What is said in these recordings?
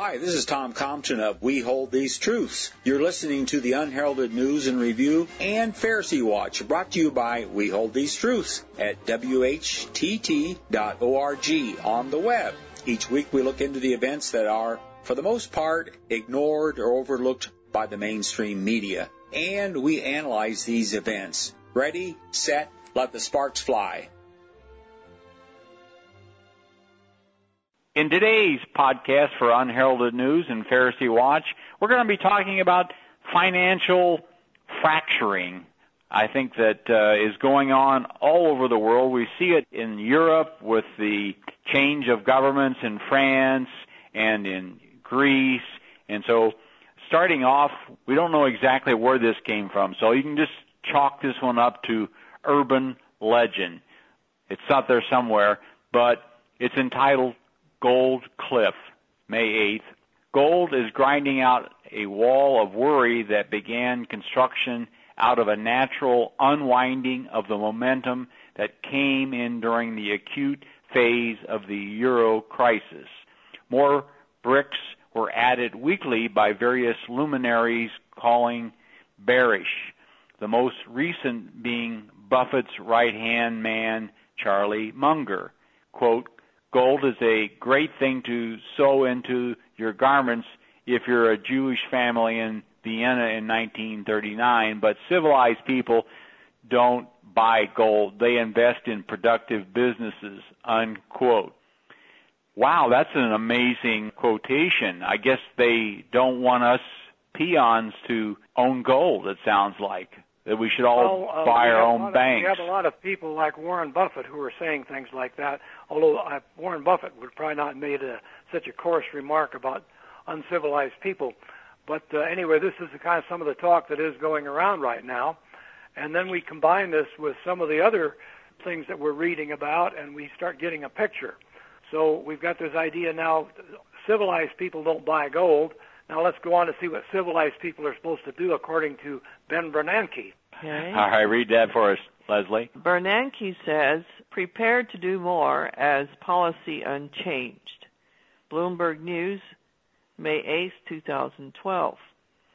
Hi, this is Tom Compton of We Hold These Truths. You're listening to the Unheralded News and Review and Pharisee Watch, brought to you by We Hold These Truths at WHTT.org on the web. Each week we look into the events that are, for the most part, ignored or overlooked by the mainstream media. And we analyze these events. Ready, set, let the sparks fly. In today's podcast for Unheralded News and Pharisee Watch, we're going to be talking about financial fracturing. I think that uh, is going on all over the world. We see it in Europe with the change of governments in France and in Greece. And so, starting off, we don't know exactly where this came from. So you can just chalk this one up to urban legend. It's out there somewhere, but it's entitled Gold Cliff, May 8th. Gold is grinding out a wall of worry that began construction out of a natural unwinding of the momentum that came in during the acute phase of the euro crisis. More bricks were added weekly by various luminaries calling bearish, the most recent being Buffett's right hand man, Charlie Munger. Quote, Gold is a great thing to sew into your garments if you're a Jewish family in Vienna in 1939, but civilized people don't buy gold. They invest in productive businesses, unquote. Wow, that's an amazing quotation. I guess they don't want us peons to own gold, it sounds like that we should all well, uh, buy our own of, banks. We have a lot of people like Warren Buffett who are saying things like that. Although uh, Warren Buffett would probably not have made a, such a coarse remark about uncivilized people. But uh, anyway, this is the kind of some of the talk that is going around right now. And then we combine this with some of the other things that we're reading about, and we start getting a picture. So we've got this idea now: civilized people don't buy gold. Now let's go on to see what civilized people are supposed to do according to Ben Bernanke. Okay. All right, read that for us, Leslie. Bernanke says, prepared to do more as policy unchanged. Bloomberg News, May 8, 2012.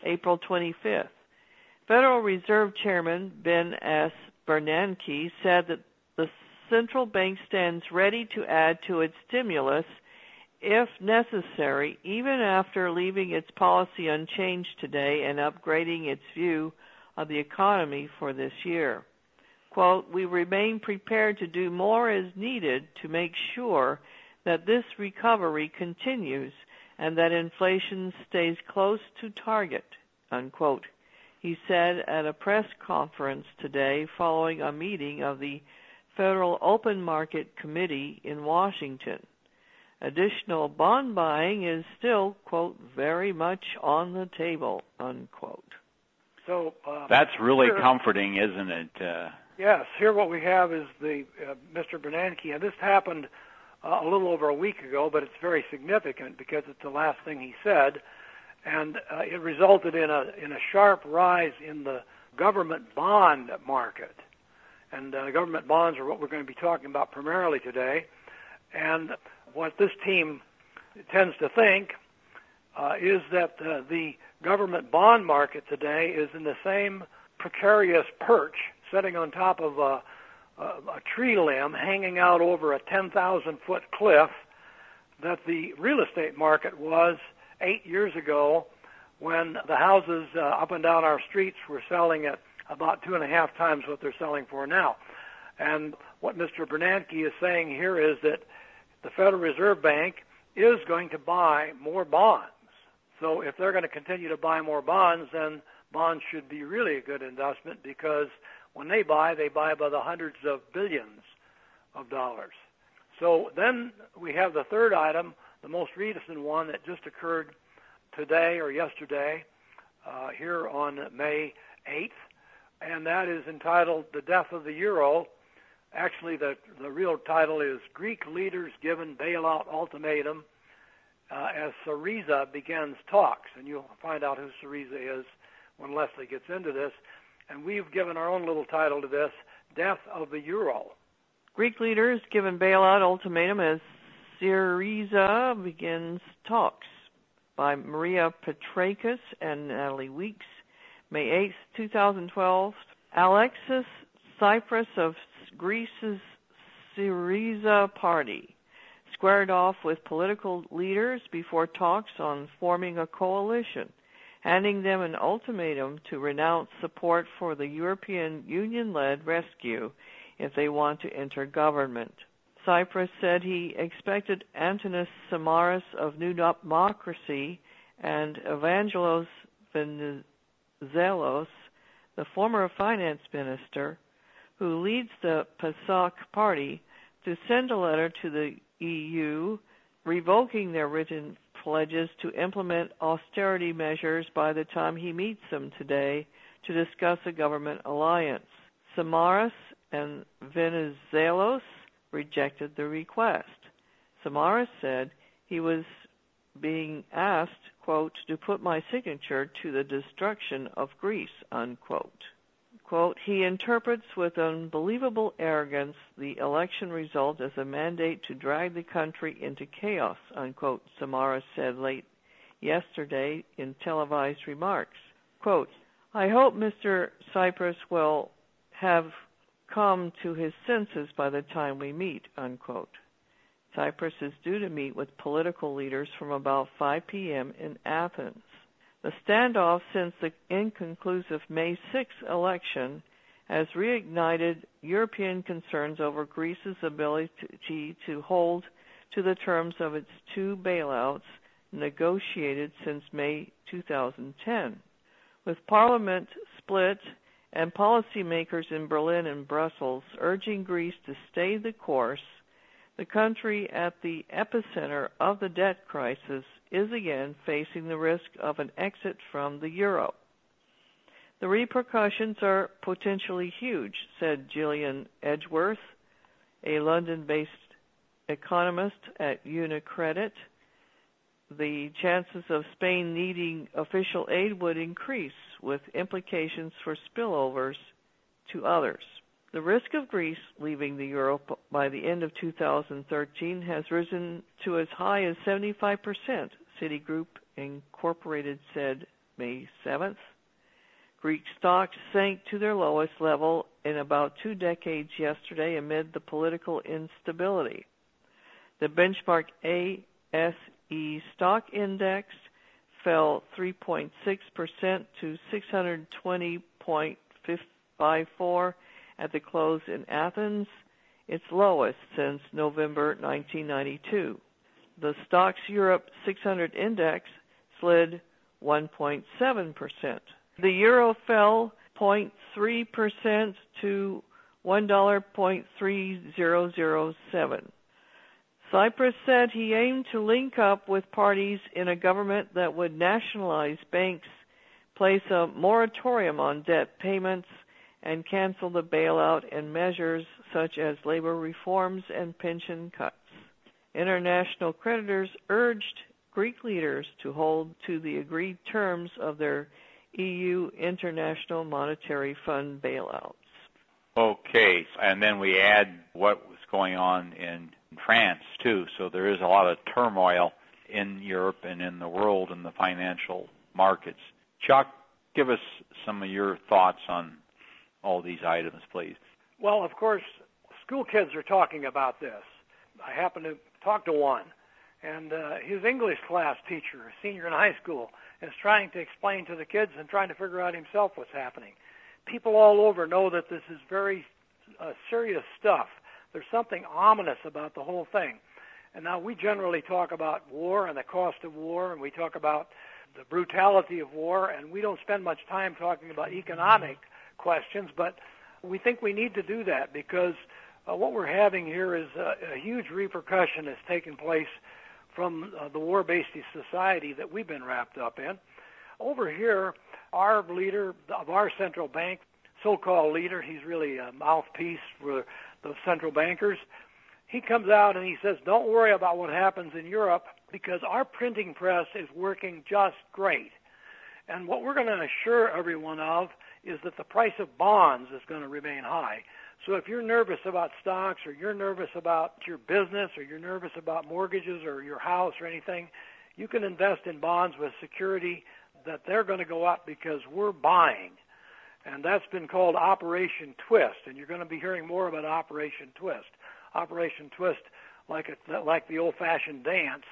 April 25th. Federal Reserve Chairman Ben S. Bernanke said that the central bank stands ready to add to its stimulus if necessary, even after leaving its policy unchanged today and upgrading its view of the economy for this year. Quote, we remain prepared to do more as needed to make sure that this recovery continues and that inflation stays close to target, unquote. He said at a press conference today following a meeting of the Federal Open Market Committee in Washington additional bond buying is still, quote, very much on the table, unquote. So um, that's really here, comforting, isn't it? Uh, yes. Here, what we have is the uh, Mr. Bernanke, and this happened uh, a little over a week ago, but it's very significant because it's the last thing he said, and uh, it resulted in a in a sharp rise in the government bond market, and uh, government bonds are what we're going to be talking about primarily today, and what this team tends to think uh, is that uh, the government bond market today is in the same precarious perch, sitting on top of a, a, a tree limb, hanging out over a 10,000 foot cliff, that the real estate market was eight years ago when the houses uh, up and down our streets were selling at about two and a half times what they're selling for now. And what Mr. Bernanke is saying here is that the Federal Reserve Bank is going to buy more bonds. So if they're going to continue to buy more bonds, then bonds should be really a good investment because when they buy, they buy by the hundreds of billions of dollars. So then we have the third item, the most recent one that just occurred today or yesterday uh, here on May 8th, and that is entitled The Death of the Euro Actually, the, the real title is Greek Leaders Given Bailout Ultimatum uh, as Syriza Begins Talks. And you'll find out who Syriza is when Leslie gets into this. And we've given our own little title to this Death of the Euro. Greek leaders given bailout ultimatum as Syriza begins talks. by Maria Petrakis and Natalie Weeks. May 8, 2012. Alexis Tsipras of Greece's Syriza party squared off with political leaders before talks on forming a coalition, handing them an ultimatum to renounce support for the European Union-led rescue if they want to enter government. Tsipras said he expected Antonis Samaras of New Democracy and Evangelos Venizelos, the former finance minister, who leads the PASOK party, to send a letter to the EU revoking their written pledges to implement austerity measures by the time he meets them today to discuss a government alliance. Samaras and Venizelos rejected the request. Samaras said he was being asked, quote, to put my signature to the destruction of Greece, unquote. Quote, he interprets with unbelievable arrogance the election result as a mandate to drag the country into chaos, unquote, Samaras said late yesterday in televised remarks. Quote, I hope Mr. Tsipras will have come to his senses by the time we meet, unquote. Tsipras is due to meet with political leaders from about 5 p.m. in Athens. The standoff since the inconclusive May 6 election has reignited European concerns over Greece's ability to hold to the terms of its two bailouts negotiated since May 2010. With Parliament split and policymakers in Berlin and Brussels urging Greece to stay the course, the country at the epicenter of the debt crisis is again facing the risk of an exit from the euro. The repercussions are potentially huge, said Gillian Edgeworth, a London based economist at UniCredit. The chances of Spain needing official aid would increase, with implications for spillovers to others. The risk of Greece leaving the euro by the end of 2013 has risen to as high as 75%, Citigroup Incorporated said May 7th. Greek stocks sank to their lowest level in about two decades yesterday amid the political instability. The benchmark ASE stock index fell 3.6% to 620.54 at the close in Athens, its lowest since November 1992. The Stoxx Europe 600 index slid 1.7%. The euro fell 0.3% to $1.3007. Tsipras said he aimed to link up with parties in a government that would nationalize banks, place a moratorium on debt payments, and cancel the bailout and measures such as labor reforms and pension cuts. International creditors urged Greek leaders to hold to the agreed terms of their EU International Monetary Fund bailouts. Okay, and then we add what was going on in France too. So there is a lot of turmoil in Europe and in the world in the financial markets. Chuck, give us some of your thoughts on all these items, please. Well, of course, school kids are talking about this. I happen to talk to one, and uh, his English class teacher, a senior in high school, is trying to explain to the kids and trying to figure out himself what's happening. People all over know that this is very uh, serious stuff. There's something ominous about the whole thing. And now we generally talk about war and the cost of war, and we talk about the brutality of war, and we don't spend much time talking about economic questions, but we think we need to do that because uh, what we're having here is a, a huge repercussion that's taken place from uh, the war-based society that we've been wrapped up in. Over here, our leader of our central bank, so-called leader, he's really a mouthpiece for the central bankers. He comes out and he says, "Don't worry about what happens in Europe because our printing press is working just great." And what we're going to assure everyone of is that the price of bonds is going to remain high. So if you're nervous about stocks or you're nervous about your business or you're nervous about mortgages or your house or anything, you can invest in bonds with security that they're going to go up because we're buying. And that's been called Operation Twist. And you're going to be hearing more about Operation Twist. Operation Twist, like, a, like the old fashioned dance,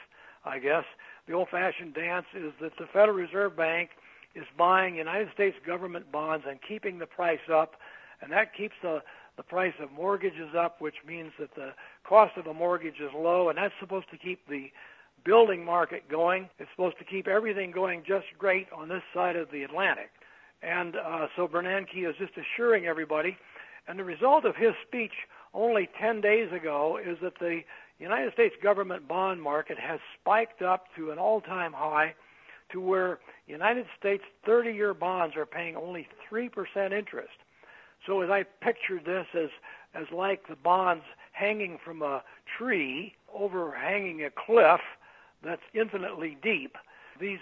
I guess. The old fashioned dance is that the Federal Reserve Bank is buying United States government bonds and keeping the price up. And that keeps the, the price of mortgages up, which means that the cost of a mortgage is low. And that's supposed to keep the building market going. It's supposed to keep everything going just great on this side of the Atlantic. And uh, so Bernanke is just assuring everybody. And the result of his speech only 10 days ago is that the United States government bond market has spiked up to an all-time high to where United States 30-year bonds are paying only 3% interest. So as I pictured this as as like the bonds hanging from a tree overhanging a cliff that's infinitely deep. These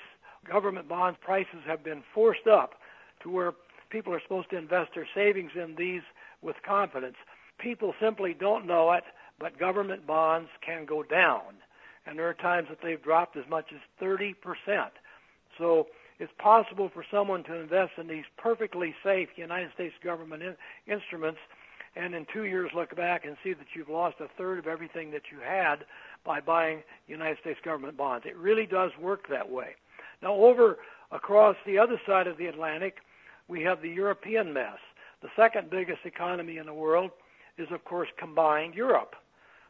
government bond prices have been forced up to where people are supposed to invest their savings in these with confidence. People simply don't know it, but government bonds can go down. And there are times that they've dropped as much as 30%. So it's possible for someone to invest in these perfectly safe United States government in- instruments and in two years look back and see that you've lost a third of everything that you had by buying United States government bonds. It really does work that way. Now, over across the other side of the Atlantic, we have the European mess. The second biggest economy in the world is, of course, combined Europe,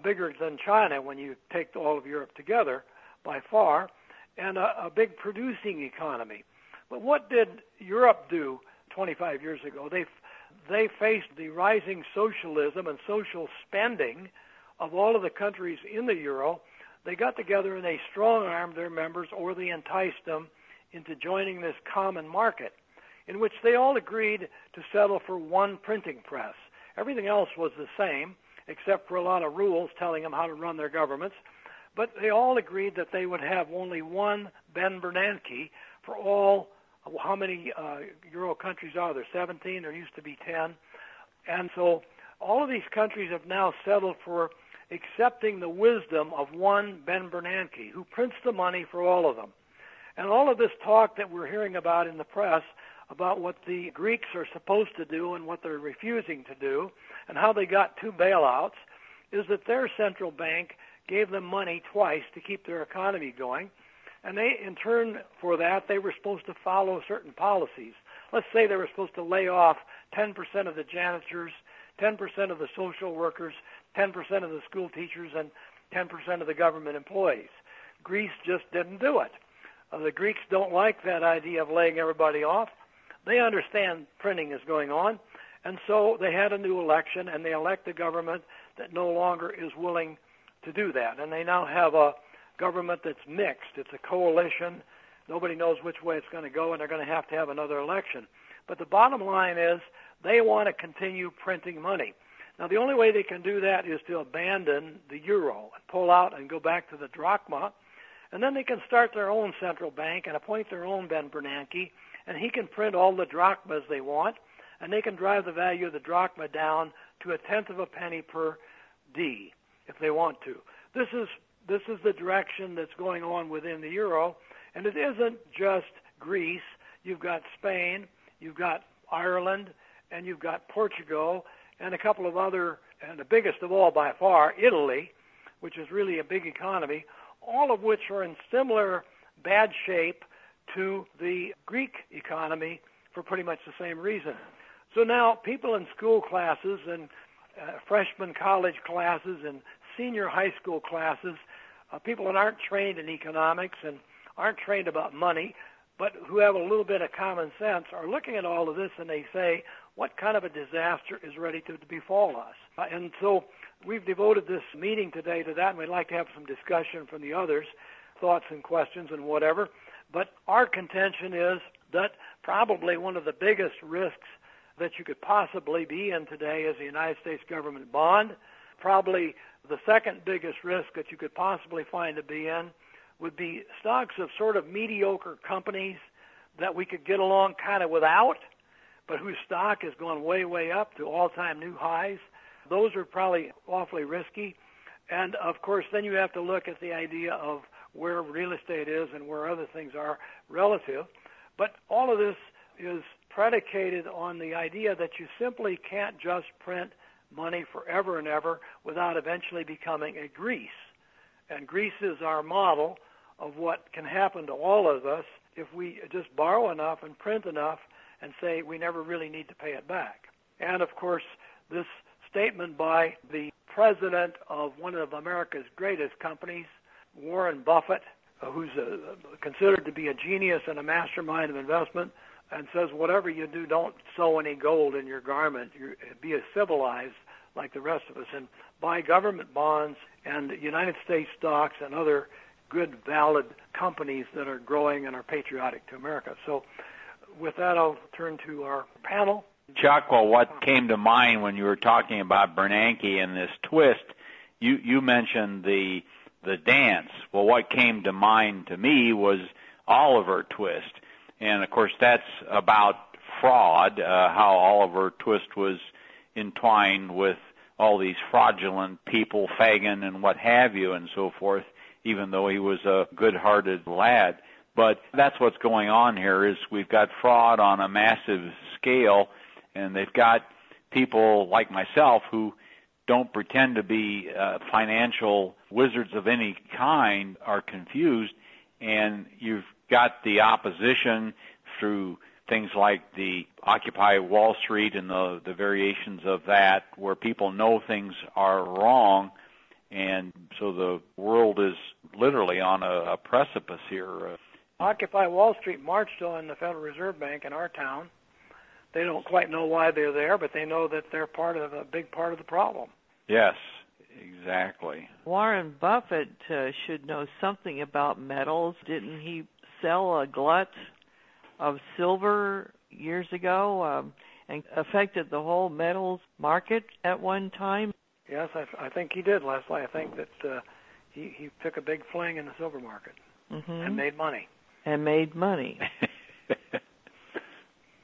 bigger than China when you take all of Europe together by far, and a, a big producing economy. But what did Europe do 25 years ago? They they faced the rising socialism and social spending of all of the countries in the euro, they got together and they strong armed their members or they enticed them into joining this common market in which they all agreed to settle for one printing press. Everything else was the same except for a lot of rules telling them how to run their governments. But they all agreed that they would have only one Ben Bernanke for all how many uh, Euro countries are there? 17. There used to be 10. And so all of these countries have now settled for accepting the wisdom of one Ben Bernanke, who prints the money for all of them. And all of this talk that we're hearing about in the press about what the Greeks are supposed to do and what they're refusing to do, and how they got two bailouts, is that their central bank gave them money twice to keep their economy going. And they, in turn for that, they were supposed to follow certain policies. Let's say they were supposed to lay off 10% of the janitors, 10% of the social workers, 10% of the school teachers and 10% of the government employees. Greece just didn't do it. Uh, the Greeks don't like that idea of laying everybody off. They understand printing is going on, and so they had a new election and they elect a government that no longer is willing to do that. And they now have a government that's mixed. It's a coalition. Nobody knows which way it's going to go, and they're going to have to have another election. But the bottom line is they want to continue printing money. Now, the only way they can do that is to abandon the euro and pull out and go back to the drachma. And then they can start their own central bank and appoint their own Ben Bernanke, and he can print all the drachmas they want, and they can drive the value of the drachma down to a tenth of a penny per D if they want to. This is this is the direction that's going on within the euro, and it isn't just Greece. You've got Spain, you've got Ireland, and you've got Portugal, and a couple of other, and the biggest of all by far, Italy, which is really a big economy, all of which are in similar bad shape to the Greek economy for pretty much the same reason. So now people in school classes and uh, freshman college classes and senior high school classes, uh, people that aren't trained in economics and aren't trained about money, but who have a little bit of common sense, are looking at all of this and they say, what kind of a disaster is ready to, befall us? Uh, and so we've devoted this meeting today to that, and we'd like to have some discussion from the others, thoughts and questions and whatever. But our contention is that probably one of the biggest risks that you could possibly be in today is the United States government bond. Probably the second biggest risk that you could possibly find to be in would be stocks of sort of mediocre companies that we could get along kind of without but whose stock has gone way, way up to all-time new highs. Those are probably awfully risky. And of course, then you have to look at the idea of where real estate is and where other things are relative. But all of this is predicated on the idea that you simply can't just print money forever and ever without eventually becoming a Greece. And Greece is our model of what can happen to all of us if we just borrow enough and print enough and say we never really need to pay it back. And of course, this statement by the president of one of America's greatest companies, Warren Buffett, uh, who's a, considered to be a genius and a mastermind of investment, and says, whatever you do, don't sew any gold in your garment. You, be as civilized like the rest of us, and buy government bonds and United States stocks and other good, valid companies that are growing and are patriotic to America. So, with that, I'll turn to our panel. Chuck, well, what came to mind when you were talking about Bernanke and this twist? You you mentioned the the dance. Well, what came to mind to me was Oliver Twist, and of course that's about fraud. Uh, how Oliver Twist was entwined with all these fraudulent people, Fagin and what have you, and so forth. Even though he was a good-hearted lad, but that's what's going on here. Is we've got fraud on a massive scale and they've got people like myself who don't pretend to be uh, financial wizards of any kind are confused and you've got the opposition through things like the occupy wall street and the the variations of that where people know things are wrong and so the world is literally on a, a precipice here occupy wall street marched on the federal reserve bank in our town they don't quite know why they're there, but they know that they're part of a big part of the problem. Yes, exactly. Warren Buffett uh, should know something about metals. Didn't he sell a glut of silver years ago um, and affected the whole metals market at one time? Yes, I, I think he did, Leslie. I think that uh, he he took a big fling in the silver market mm-hmm. and made money. And made money.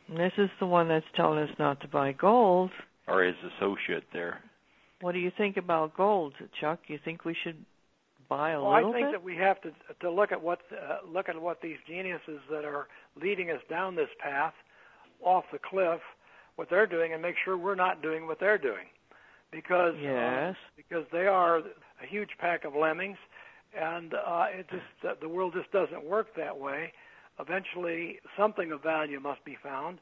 This is the one that's telling us not to buy gold. Or his associate there. What do you think about gold, Chuck? You think we should buy a well, little I think bit? that we have to to look at what uh, look at what these geniuses that are leading us down this path off the cliff, what they're doing, and make sure we're not doing what they're doing, because uh, yes, uh, because they are a huge pack of lemmings, and uh, it just uh, the world just doesn't work that way eventually something of value must be found.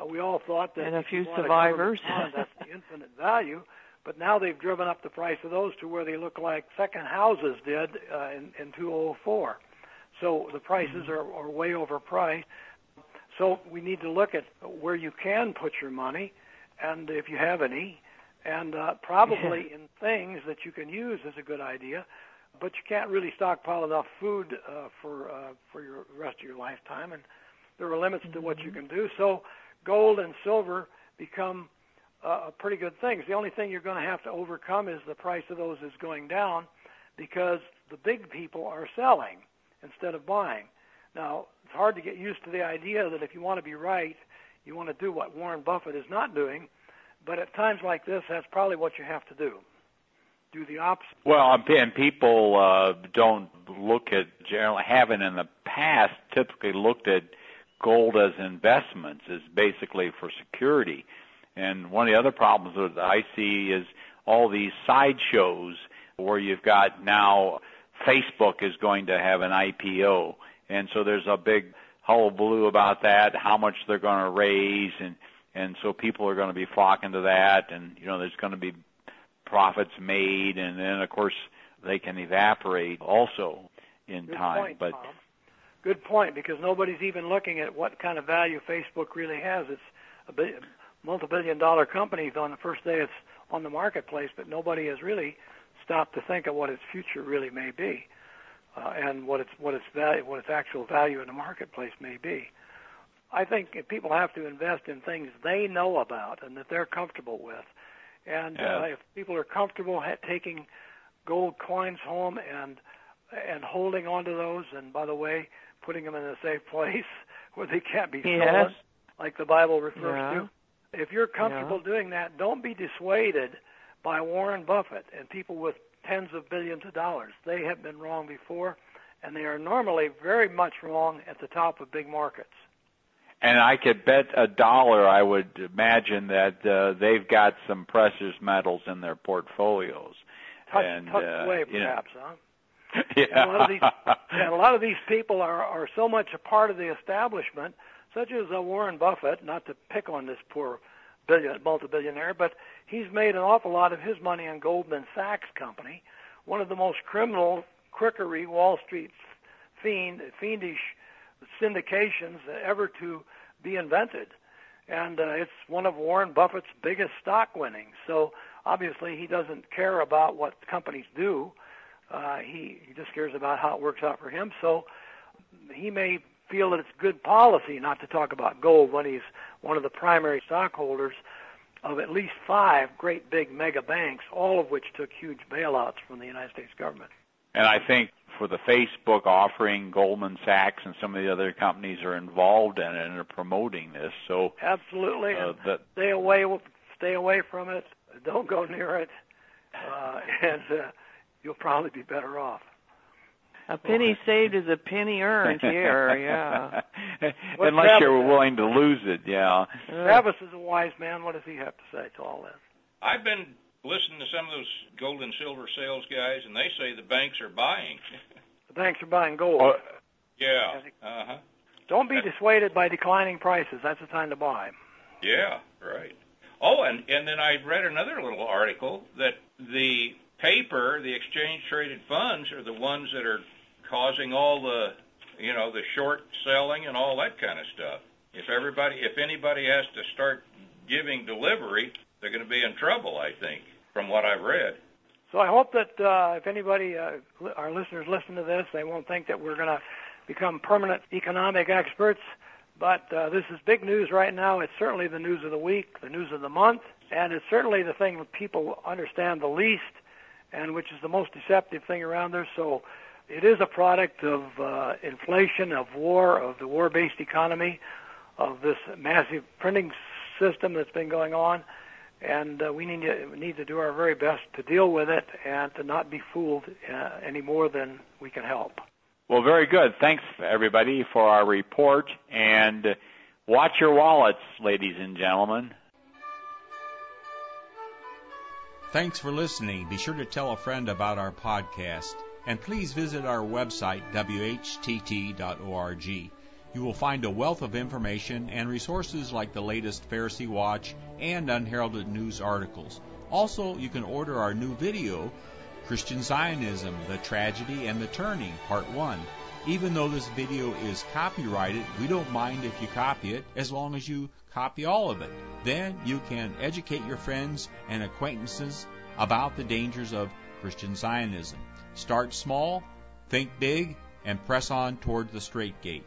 Uh, we all thought that and a few survivors. That's the infinite value, but now they've driven up the price of those to where they look like second houses did uh, in, in 2004. So the prices mm-hmm. are, are way overpriced. So we need to look at where you can put your money, and if you have any, and uh, probably in things that you can use is a good idea but you can't really stockpile enough food uh, for uh, for your rest of your lifetime, and there are limits to what you mm-hmm. can do. So, gold and silver become uh, pretty good things. The only thing you're going to have to overcome is the price of those is going down, because the big people are selling instead of buying. Now, it's hard to get used to the idea that if you want to be right, you want to do what Warren Buffett is not doing. But at times like this, that's probably what you have to do do the opposite. Well, and people uh, don't look at generally haven't in the past typically looked at gold as investments as basically for security. And one of the other problems that I see is all these sideshows where you've got now Facebook is going to have an IPO, and so there's a big hullabaloo about that, how much they're going to raise, and and so people are going to be flocking to that, and you know there's going to be profits made, and then of course they can evaporate also in Good time. Point, but Tom. Good point, because nobody's even looking at what kind of value Facebook really has. It's a multi-billion-dollar companies on the first day it's on the marketplace, but nobody has really stopped to think of what its future really may be, uh, and what its what its value, what its actual value in the marketplace may be. I think people have to invest in things they know about and that they're comfortable with, and yeah. uh, if people are comfortable ha- taking gold coins home and and holding onto those, and by the way, putting them in a safe place where they can't be yes. stolen, like the Bible refers yeah. to. If you're comfortable yeah. doing that, don't be dissuaded by Warren Buffett and people with tens of billions of dollars. They have been wrong before, and they are normally very much wrong at the top of big markets. And I could bet a dollar, I would imagine that uh, they've got some precious metals in their portfolios. Tucked, and, tucked uh, away, you know. perhaps, huh? Yeah. And a lot of these, and a lot of these people are are so much a part of the establishment, such as uh, Warren Buffett. Not to pick on this poor billion multi-billionaire, but he's made an awful lot of his money on Goldman Sachs Company, one of the most criminal, crookery Wall Street fiend, fiendish syndications ever to be invented. And uh, it's one of Warren Buffett's biggest stock winnings. So obviously he doesn't care about what companies do. Uh, he, he just cares about how it works out for him. So he may feel that it's good policy not to talk about gold when he's one of the primary stockholders of at least five great big mega banks, all of which took huge bailouts from the United States government. And I think for the Facebook offering, Goldman Sachs and some of the other companies are involved in it and are promoting this. So Absolutely, uh, that stay away, stay away from it. Don't go near it, uh, and uh, you'll probably be better off. A penny saved is a penny earned here, yeah. Unless Travis you're willing to lose it, yeah. Travis is a wise man. What does he have to say to all this? I've been listening to some of those gold and silver sales guys, and they say the banks are buying. The banks are buying gold. Oh, yeah. Uh huh. Don't be dissuaded by declining prices. That's the time to buy. Yeah. Right. Oh, and and then I read another little article that the paper, the exchange traded funds, are the ones that are causing all the, you know, the short selling and all that kind of stuff. If everybody, if anybody has to start giving delivery, they're going to be in trouble. I think, from what I've read. So I hope that uh, if anybody, uh, our listeners listen to this, they won't think that we're going to become permanent economic experts. But uh, this is big news right now. It's certainly the news of the week, the news of the month, and it's certainly the thing that people understand the least, and which is the most deceptive thing around there. So it is a product of uh, inflation, of war, of the war-based economy, of this massive printing system that's been going on and uh, we need to we need to do our very best to deal with it and to not be fooled uh, any more than we can help. Well, very good. Thanks, everybody, for our report. And watch your wallets, ladies and gentlemen. Thanks for listening. Be sure to tell a friend about our podcast. And please visit our website, whtt.org. You will find a wealth of information and resources like the latest Pharisee Watch and unheralded news articles. Also, you can order our new video, Christian Zionism, The Tragedy and the Turning, Part 1. Even though this video is copyrighted, we don't mind if you copy it as long as you copy all of it. Then you can educate your friends and acquaintances about the dangers of Christian Zionism. Start small, think big, and press on toward the straight gate.